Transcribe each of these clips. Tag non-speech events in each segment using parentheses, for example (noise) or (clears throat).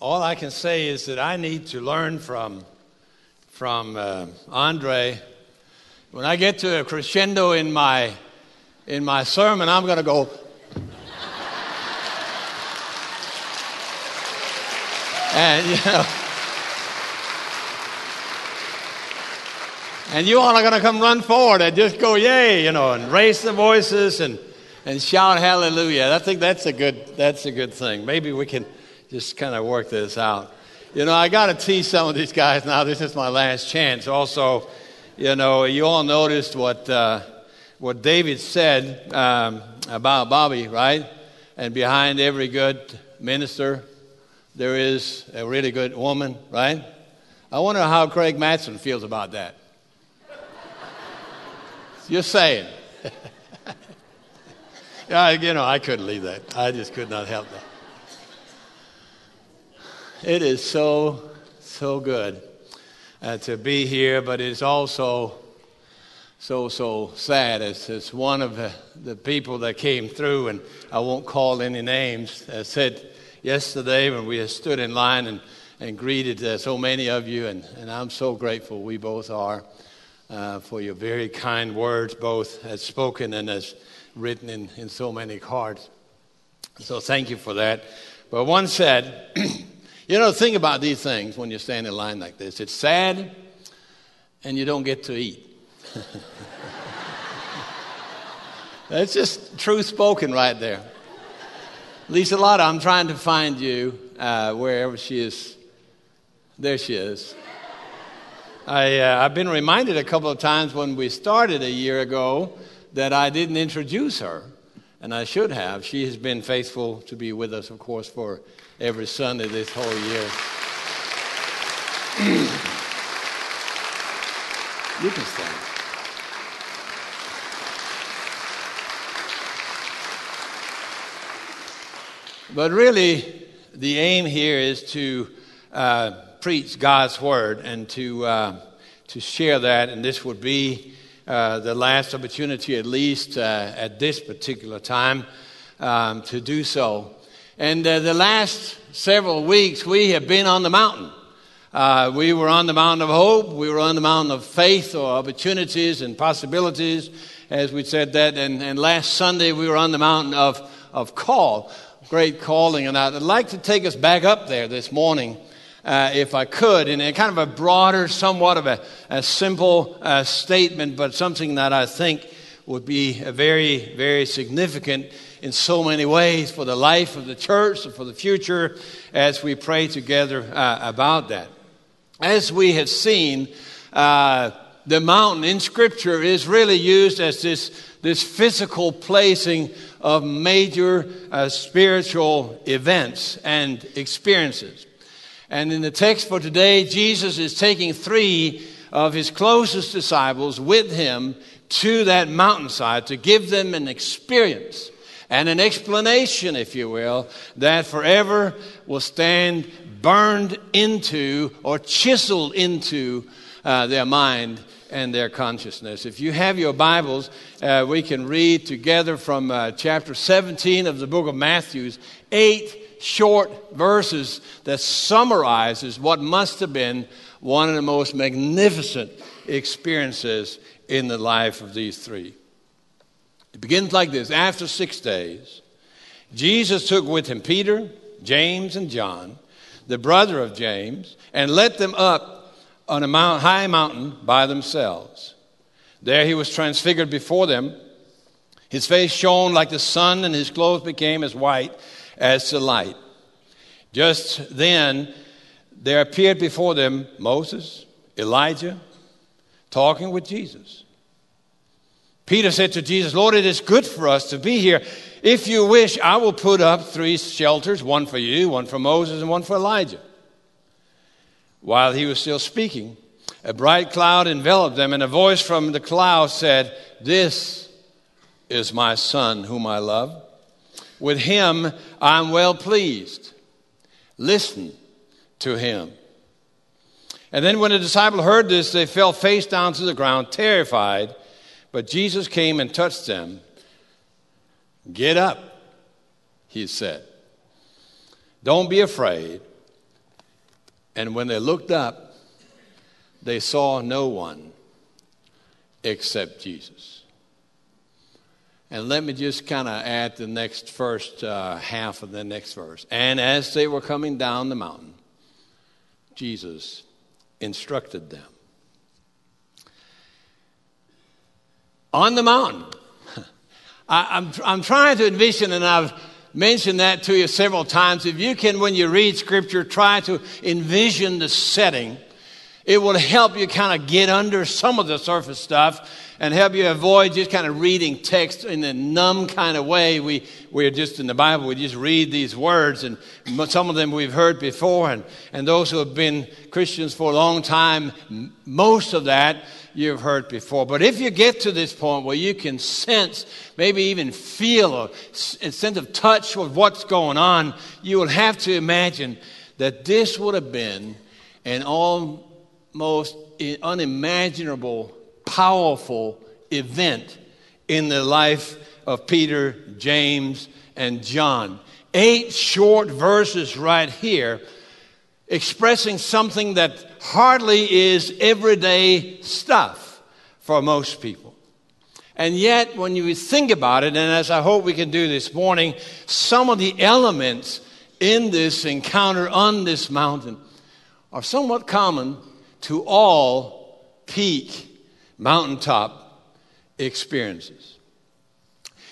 all I can say is that I need to learn from, from uh, Andre. When I get to a crescendo in my, in my sermon, I'm going to go. and, you know. And you all are going to come run forward and just go, yay, you know, and raise the voices and, and shout hallelujah. I think that's a good, that's a good thing. Maybe we can just kind of work this out. You know, I got to tease some of these guys now. This is my last chance. Also, you know, you all noticed what, uh, what David said um, about Bobby, right? And behind every good minister, there is a really good woman, right? I wonder how Craig Matson feels about that. Just saying. (laughs) yeah, you know, I couldn't leave that. I just could not help that. It is so, so good uh, to be here, but it's also so, so sad. It's, it's one of the, the, people that came through, and I won't call any names, uh, said yesterday when we stood in line and, and greeted uh, so many of you, and, and I'm so grateful, we both are, uh, for your very kind words, both as spoken and as written in, in so many cards. So thank you for that. But one said, (clears throat) You know, think about these things when you stand in line like this. It's sad, and you don't get to eat. (laughs) That's just truth spoken right there. Lisa Lotta, I'm trying to find you uh, wherever she is. There she is. I, uh, I've been reminded a couple of times when we started a year ago that I didn't introduce her, and I should have. She has been faithful to be with us, of course, for every Sunday this whole year. (clears throat) you can stand. But really, the aim here is to uh, preach God's word and to, uh, to share that, and this would be uh, the last opportunity, at least uh, at this particular time, um, to do so. And uh, the last several weeks, we have been on the mountain. Uh, we were on the mountain of hope. We were on the mountain of faith or opportunities and possibilities, as we said that. And, and last Sunday, we were on the mountain of, of call, great calling. And I'd like to take us back up there this morning. Uh, if I could, in a kind of a broader, somewhat of a, a simple uh, statement, but something that I think would be very, very significant in so many ways for the life of the church and for the future as we pray together uh, about that. As we have seen, uh, the mountain in Scripture is really used as this, this physical placing of major uh, spiritual events and experiences. And in the text for today, Jesus is taking three of his closest disciples with him to that mountainside to give them an experience and an explanation, if you will, that forever will stand burned into or chiseled into uh, their mind and their consciousness. If you have your Bibles, uh, we can read together from uh, chapter 17 of the book of Matthew, eight short verses that summarizes what must have been one of the most magnificent experiences in the life of these three. It begins like this After six days, Jesus took with him Peter, James, and John, the brother of James, and led them up on a mount, high mountain by themselves. There he was transfigured before them. His face shone like the sun, and his clothes became as white as the light. Just then, there appeared before them Moses, Elijah, talking with Jesus. Peter said to Jesus, Lord, it is good for us to be here. If you wish, I will put up three shelters one for you, one for Moses, and one for Elijah. While he was still speaking, a bright cloud enveloped them, and a voice from the cloud said, This is my son whom I love. With him I'm well pleased. Listen to him. And then when the disciple heard this, they fell face down to the ground, terrified. But Jesus came and touched them. Get up, he said. Don't be afraid. And when they looked up, they saw no one except Jesus. And let me just kind of add the next first uh, half of the next verse. And as they were coming down the mountain, Jesus instructed them. On the mountain. (laughs) I, I'm, I'm trying to envision, and I've mentioned that to you several times. If you can, when you read scripture, try to envision the setting, it will help you kind of get under some of the surface stuff and help you avoid just kind of reading text in a numb kind of way. We, we're just in the Bible, we just read these words, and some of them we've heard before, and, and those who have been Christians for a long time, most of that you've heard before. But if you get to this point where you can sense, maybe even feel a, a sense of touch with what's going on, you will have to imagine that this would have been an almost unimaginable powerful event in the life of Peter, James, and John. Eight short verses right here expressing something that hardly is everyday stuff for most people. And yet, when you think about it, and as I hope we can do this morning, some of the elements in this encounter on this mountain are somewhat common to all peak mountaintop experiences.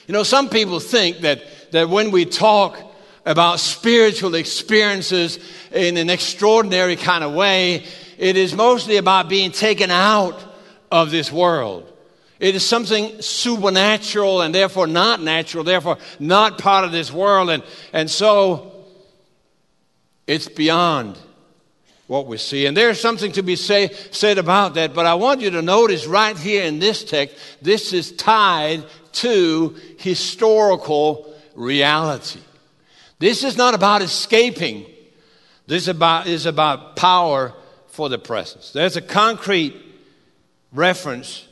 You know, some people think that, that when we talk about spiritual experiences in an extraordinary kind of way, it is mostly about being taken out of this world. It is something supernatural and therefore not natural, therefore not part of this world. And, and so it's beyond what we see. And there's something to be say, said about that, but I want you to notice right here in this text, this is tied to historical reality. This is not about escaping. This is about, is about power for the presence. There's a concrete reference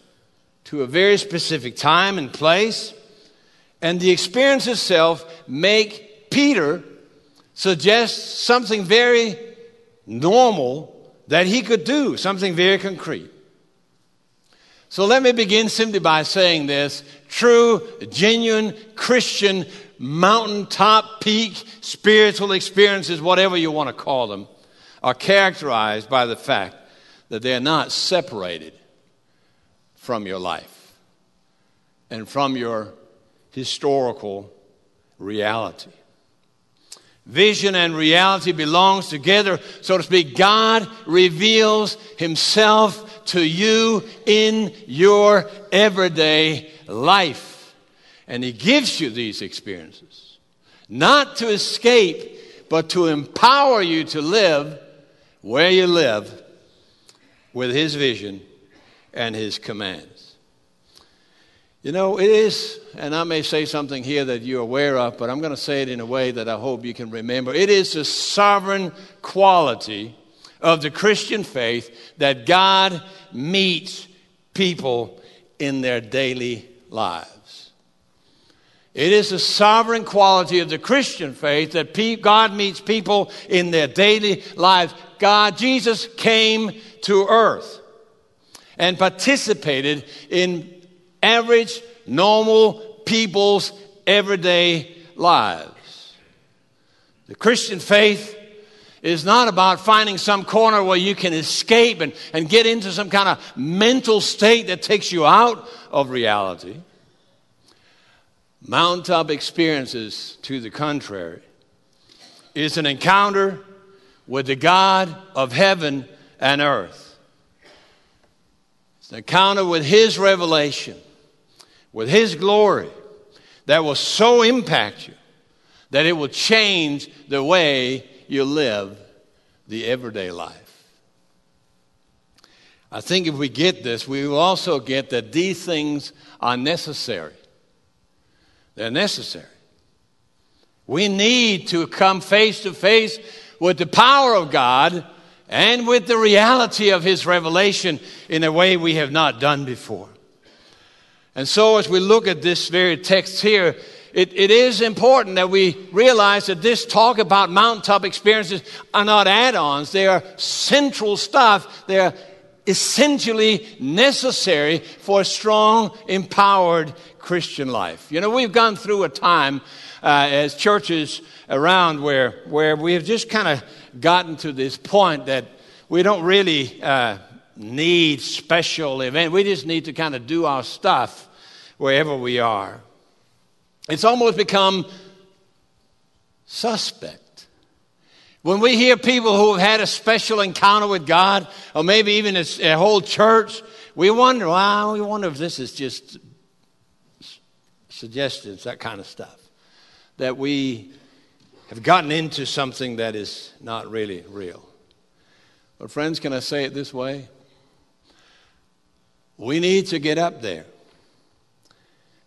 to a very specific time and place, and the experience itself make Peter suggest something very normal that he could do, something very concrete. So let me begin simply by saying this true, genuine Christian mountaintop peak spiritual experiences, whatever you want to call them, are characterized by the fact that they're not separated from your life and from your historical reality. Vision and reality belongs together, so to speak. God reveals himself to you in your everyday life. And he gives you these experiences. Not to escape, but to empower you to live where you live with his vision and his command. You know, it is, and I may say something here that you're aware of, but I'm going to say it in a way that I hope you can remember. It is the sovereign quality of the Christian faith that God meets people in their daily lives. It is the sovereign quality of the Christian faith that God meets people in their daily lives. God, Jesus came to earth and participated in average, normal people's everyday lives. The Christian faith is not about finding some corner where you can escape and, and get into some kind of mental state that takes you out of reality. Mountaintop experiences, to the contrary, is an encounter with the God of heaven and earth. It's an encounter with His revelation with His glory that will so impact you that it will change the way you live the everyday life. I think if we get this, we will also get that these things are necessary. They're necessary. We need to come face to face with the power of God and with the reality of His revelation in a way we have not done before. And so, as we look at this very text here, it, it is important that we realize that this talk about mountaintop experiences are not add ons, they are central stuff. They're essentially necessary for a strong, empowered Christian life. You know, we've gone through a time uh, as churches around where, where we have just kind of gotten to this point that we don't really uh, need special event. We just need to kind of do our stuff wherever we are. It's almost become suspect. When we hear people who have had a special encounter with God, or maybe even a, a whole church, we wonder, well, we wonder if this is just suggestions, that kind of stuff. That we have gotten into something that is not really real. But, friends, can I say it this way? We need to get up there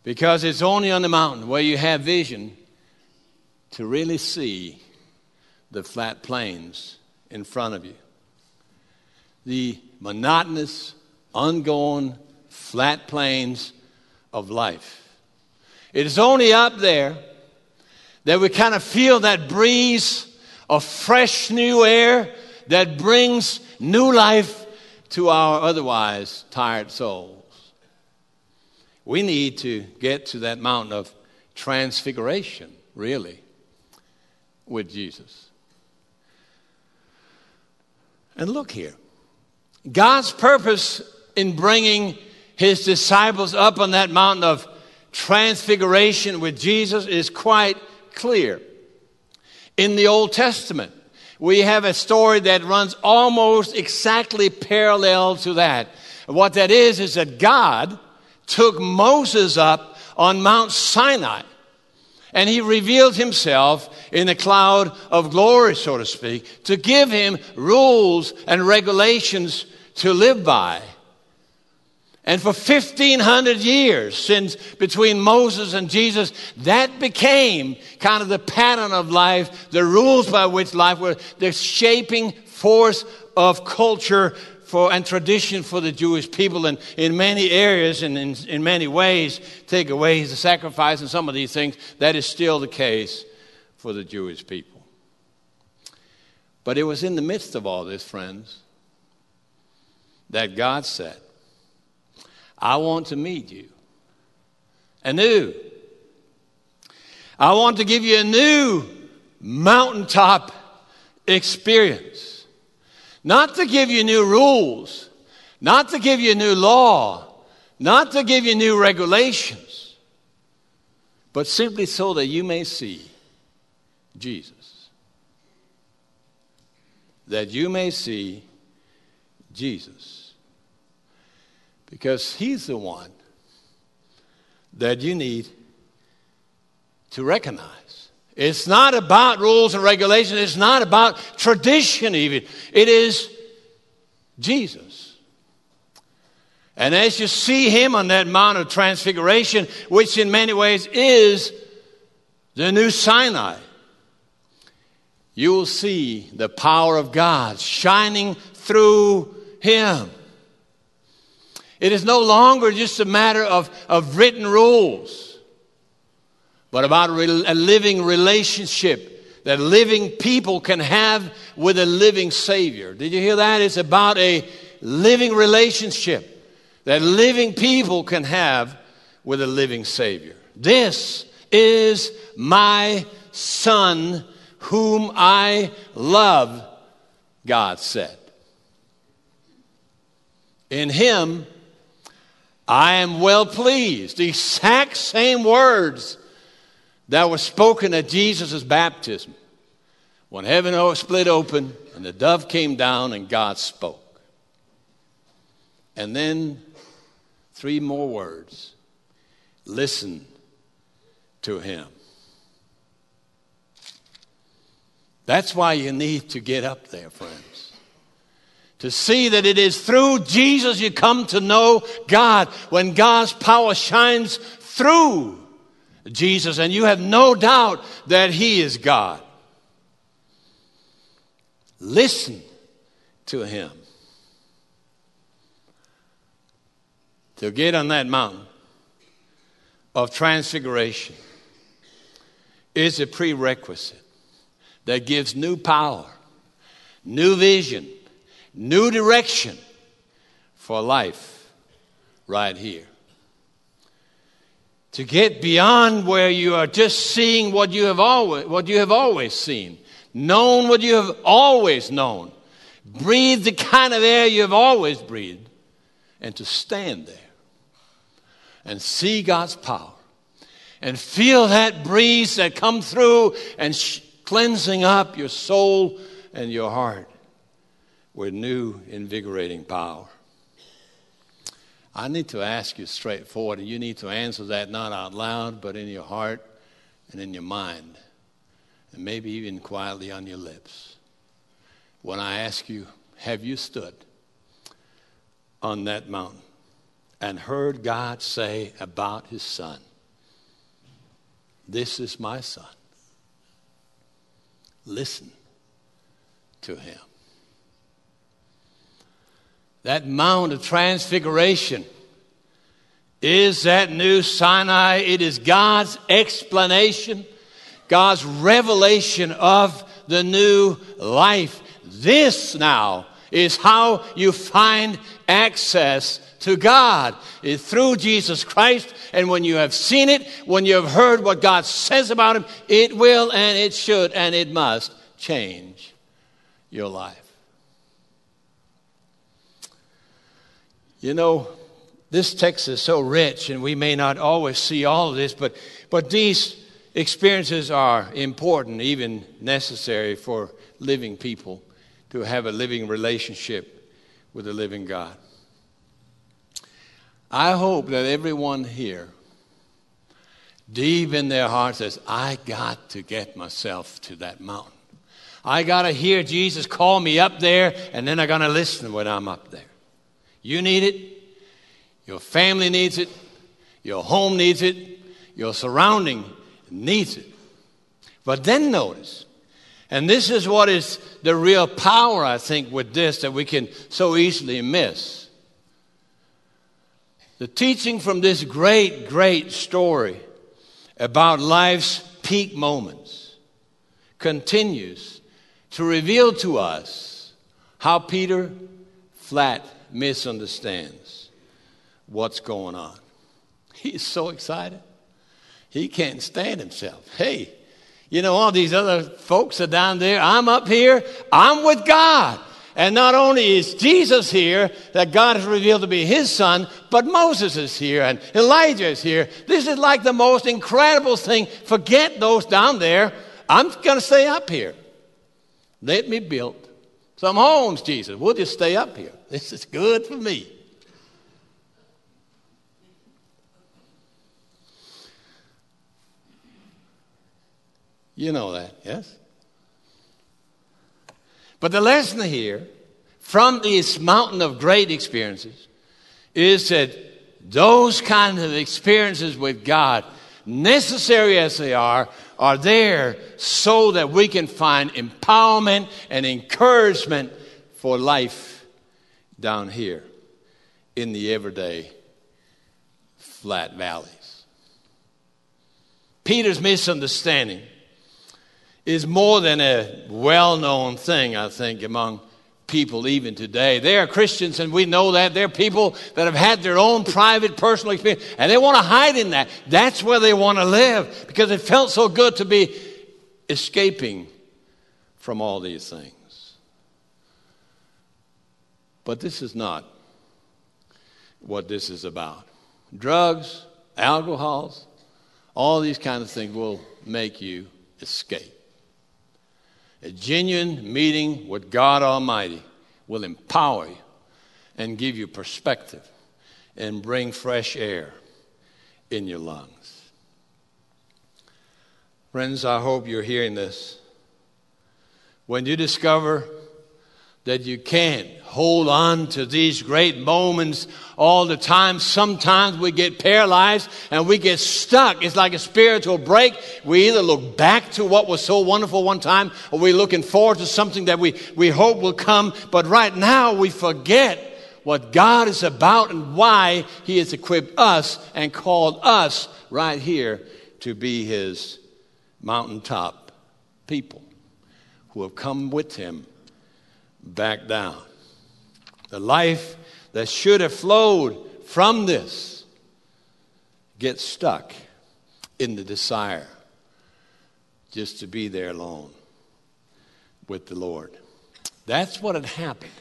because it's only on the mountain where you have vision to really see the flat plains in front of you. The monotonous, ongoing, flat plains of life. It is only up there that we kind of feel that breeze of fresh new air that brings new life to our otherwise tired souls. We need to get to that mountain of transfiguration, really, with Jesus. And look here God's purpose in bringing his disciples up on that mountain of transfiguration with Jesus is quite clear. In the Old Testament, we have a story that runs almost exactly parallel to that. What that is, is that God took Moses up on Mount Sinai and he revealed himself in a cloud of glory, so to speak, to give him rules and regulations to live by. And for 1500 years, since between Moses and Jesus, that became kind of the pattern of life, the rules by which life was, the shaping force of culture for, and tradition for the Jewish people. And in many areas and in, in many ways, take away the sacrifice and some of these things, that is still the case for the Jewish people. But it was in the midst of all this, friends, that God said, I want to meet you anew. I want to give you a new mountaintop experience. Not to give you new rules, not to give you new law, not to give you new regulations, but simply so that you may see Jesus. That you may see Jesus because He's the one that you need to recognize. It's not about rules and regulations, it's not about tradition, even. It is Jesus. And as you see Him on that Mount of Transfiguration, which in many ways is the new Sinai, you will see the power of God shining through Him. It is no longer just a matter of, of written rules, but about a living relationship that living people can have with a living Savior. Did you hear that? It's about a living relationship that living people can have with a living Savior. This is my Son whom I love, God said. In Him, I am well pleased. The exact same words that were spoken at Jesus' baptism. When heaven split open and the dove came down and God spoke. And then three more words listen to him. That's why you need to get up there, friends to see that it is through Jesus you come to know God. When God's power shines through Jesus, and you have no doubt that He is God. Listen to Him. To get on that mountain of transfiguration is a prerequisite that gives new power, new vision, new direction for life right here. To get beyond where you are just seeing what you have always, what you have always seen, known what you have always known, breathe the kind of air you have always breathed, and to stand there and see God's power and feel that breeze that come through and sh- cleansing up your soul and your heart with new invigorating power. I need to ask you straightforward, and you need to answer that not out loud, but in your heart and in your mind, and maybe even quietly on your lips. When I ask you, have you stood on that mountain and heard God say about his son, This is my son? Listen to him. That Mount of Transfiguration is that new Sinai. It is God's explanation, God's revelation of the new life. This now is how you find access to God is through Jesus Christ. And when you have seen it, when you have heard what God says about Him, it will and it should and it must change your life. You know, this text is so rich, and we may not always see all of this, but, but these experiences are important, even necessary for living people to have a living relationship with the living God. I hope that everyone here, deep in their heart, says, I got to get myself to that mountain. I got to hear Jesus call me up there, and then I'm going to listen when I'm up there. You need it. Your family needs it. Your home needs it. Your surrounding needs it. But then notice, and this is what is the real power, I think, with this that we can so easily miss. The teaching from this great, great story about life's peak moments continues to reveal to us how Peter flat misunderstands what's going on. (laughs) He's so excited. He can't stand himself. Hey, you know, all these other folks are down there. I'm up here. I'm with God. And not only is Jesus here, that God has revealed to be his son, but Moses is here and Elijah is here. This is like the most incredible thing. Forget those down there. I'm going to stay up here. Let me build some homes, Jesus. We'll just stay up here. (laughs) This is good for me. You know that, yes? But the lesson here from this mountain of great experiences is that those kinds of experiences with God, necessary as they are, are there so that we can find empowerment and encouragement for life down here in the everyday flat valleys. Peter's misunderstanding is more than a well known thing, I think, among people even today. They are Christians, and we know that. They're people that have had their own private, personal experience, and they want to hide in that. That's where they want to live because it felt so good to be escaping from all these things. But this is not what this is about. Drugs, alcohols, all these kind of things will make you escape. A genuine meeting with God Almighty will empower you and give you perspective and bring fresh air in your lungs. Friends, I hope you're hearing this. When you discover that you can't hold on to these great moments all the time. Sometimes we get paralyzed and we get stuck. It's like a spiritual break. We either look back to what was so wonderful one time or we're looking forward to something that we, we hope will come. But right now we forget what God is about and why He has equipped us and called us right here to be His mountaintop people who have come with him back down. The life that should have flowed from this gets stuck in the desire just to be there alone with the Lord. That's what had happened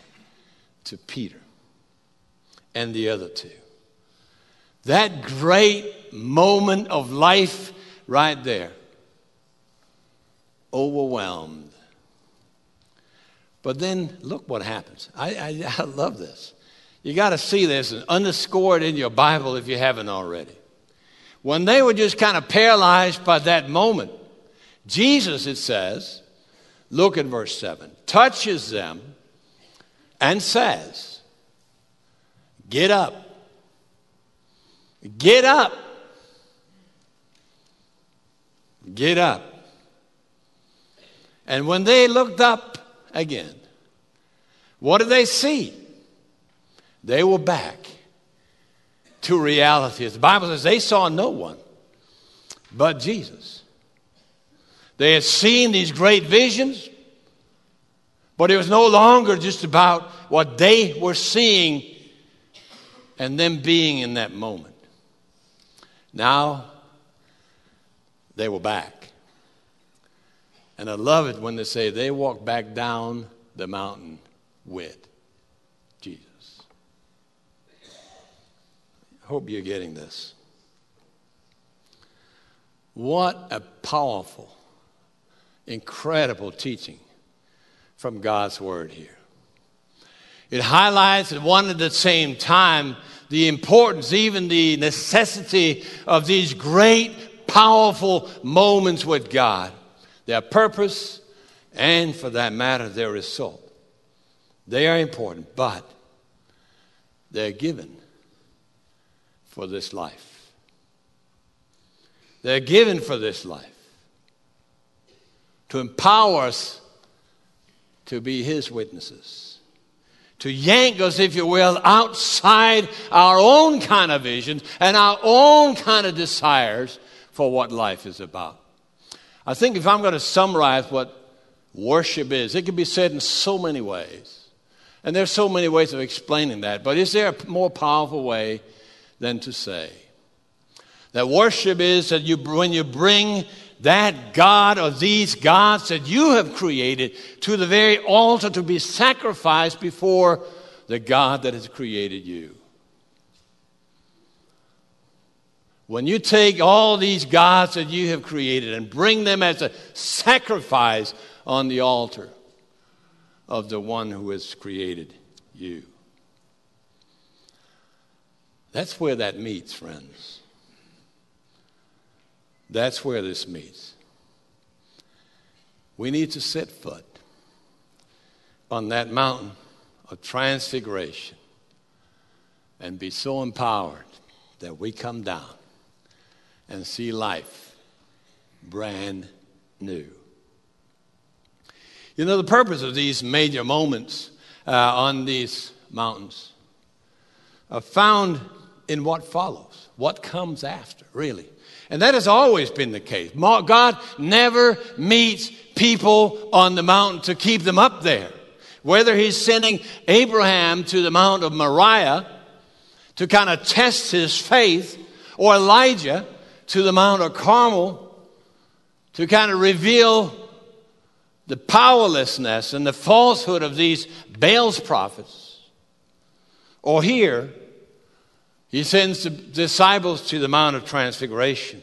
to Peter and the other two. That great moment of life right there. Overwhelmed. But then look what happens. I, I, (laughs) I love this. You got to see this and underscore it in your Bible if you haven't already. When they were just kind of paralyzed by that moment, Jesus, it says, look at verse 7, touches them and says, Get up. Get up. Get up. And when they looked up again, what did they see? They were back to reality. The Bible says they saw no one but Jesus. They had seen these great visions, but it was no longer just about what they were seeing and them being in that moment. Now they were back. And I love it when they say they walked back down the mountain with Jesus. Hope you're getting this. What a powerful, incredible teaching from God's Word here. It highlights at one and the same time the importance, even the necessity of these great, powerful moments with God, their purpose, and for that matter, their result. They are important, but they're given for this life. They're given for this life to empower us to be His witnesses to yank us, if you will, outside our own kind of visions and our own kind of desires for what life is about. I think if I'm going to summarize what worship is, it can be said in so many ways. And there's so many ways of explaining that, but is there a more powerful way than to say that worship is that you, when you bring that God or these gods that you have created to the very altar to be sacrificed before the God that has created you. When you take all these gods that you have created and bring them as a sacrifice on the altar of the one who has created you. That's where that meets, friends. That's where this meets. We need to set foot on that mountain of transfiguration and be so empowered that we come down and see life brand new. You know, the purpose of these major moments uh, on these mountains are found in what follows, what comes after, really. And that has always been the case. God never meets people on the mountain to keep them up there. Whether he's sending Abraham to the Mount of Moriah to kind of test his faith, or Elijah to the Mount of Carmel to kind of reveal the powerlessness and the falsehood of these Baal's prophets, or here, he sends the disciples to the Mount of Transfiguration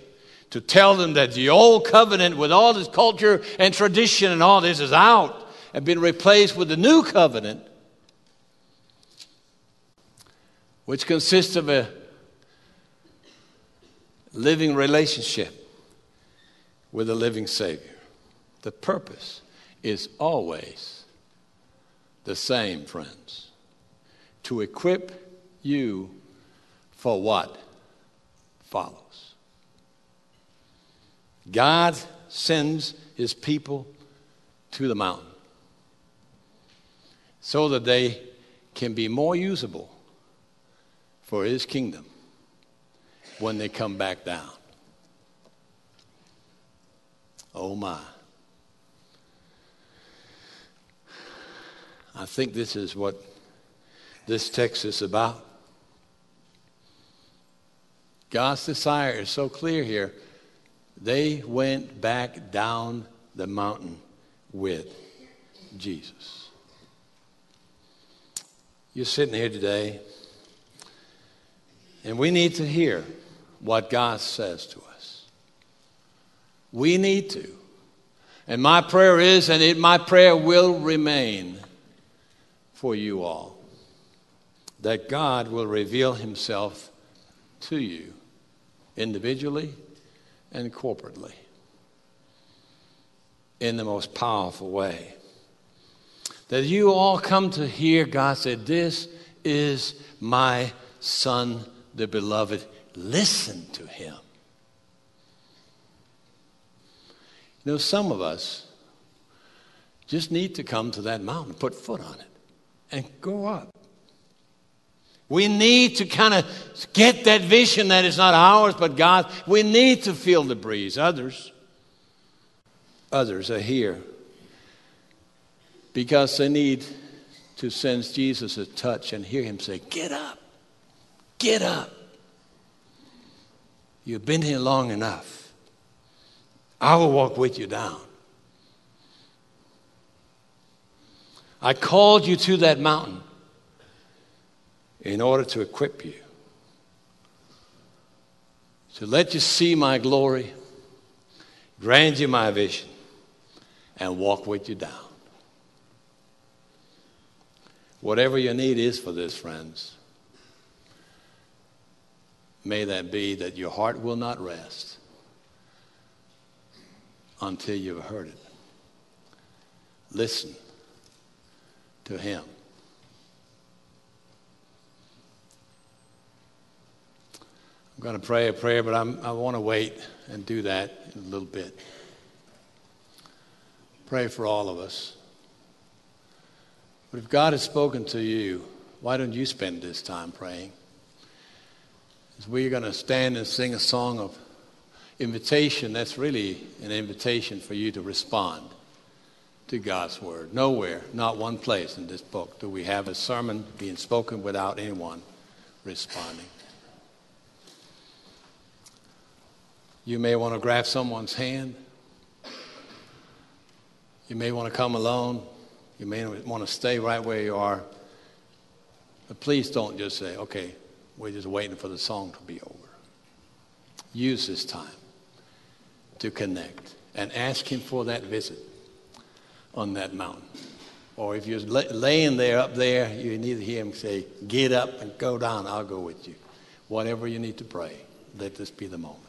to tell them that the old covenant with all this culture and tradition and all this is out and been replaced with the new covenant, which consists of a living relationship with a living Savior. The purpose is always the same, friends to equip you for what follows. God sends his people to the mountain so that they can be more usable for his kingdom when they come back down. Oh my. I think this is what this text is about. God's desire is so clear here. They went back down the mountain with Jesus. You're sitting here today, and we need to hear what God says to us. We need to. And my prayer is, and it, my prayer will remain for you all, that God will reveal himself to you individually and corporately in the most powerful way. That you all come to hear God say, This is my Son, the beloved. Listen to him. You know, some of us just need to come to that mountain, put foot on it, and go up. We need to kind of get that vision that is not ours but God's. We need to feel the breeze. Others, others are here because they need to sense Jesus touch and hear him say, Get up, get up. You've been here long enough. I will walk with you down. I called you to that mountain in order to equip you, to let you see my glory, grant you my vision, and walk with you down. Whatever your need is for this, friends, may that be that your heart will not rest until you've heard it. Listen to Him. I'm going to pray a prayer, but I'm, i want to wait and do that in a little bit. Pray for all of us. But if God has spoken to you, why don't you spend this time praying? As we're going to stand and sing a song of invitation, that's really an invitation for you to respond to God's word. Nowhere, not one place in this book, do we have a sermon being spoken without anyone responding. You may want to grab someone's hand. You may want to come alone. You may want to stay right where you are. But please don't just say, okay, we're just waiting for the song to be over. Use this time to connect and ask Him for that visit on that mountain. Or if you're laying there up there, you need to hear Him say, Get up and go down, I'll go with you. Whatever you need to pray, let this be the moment.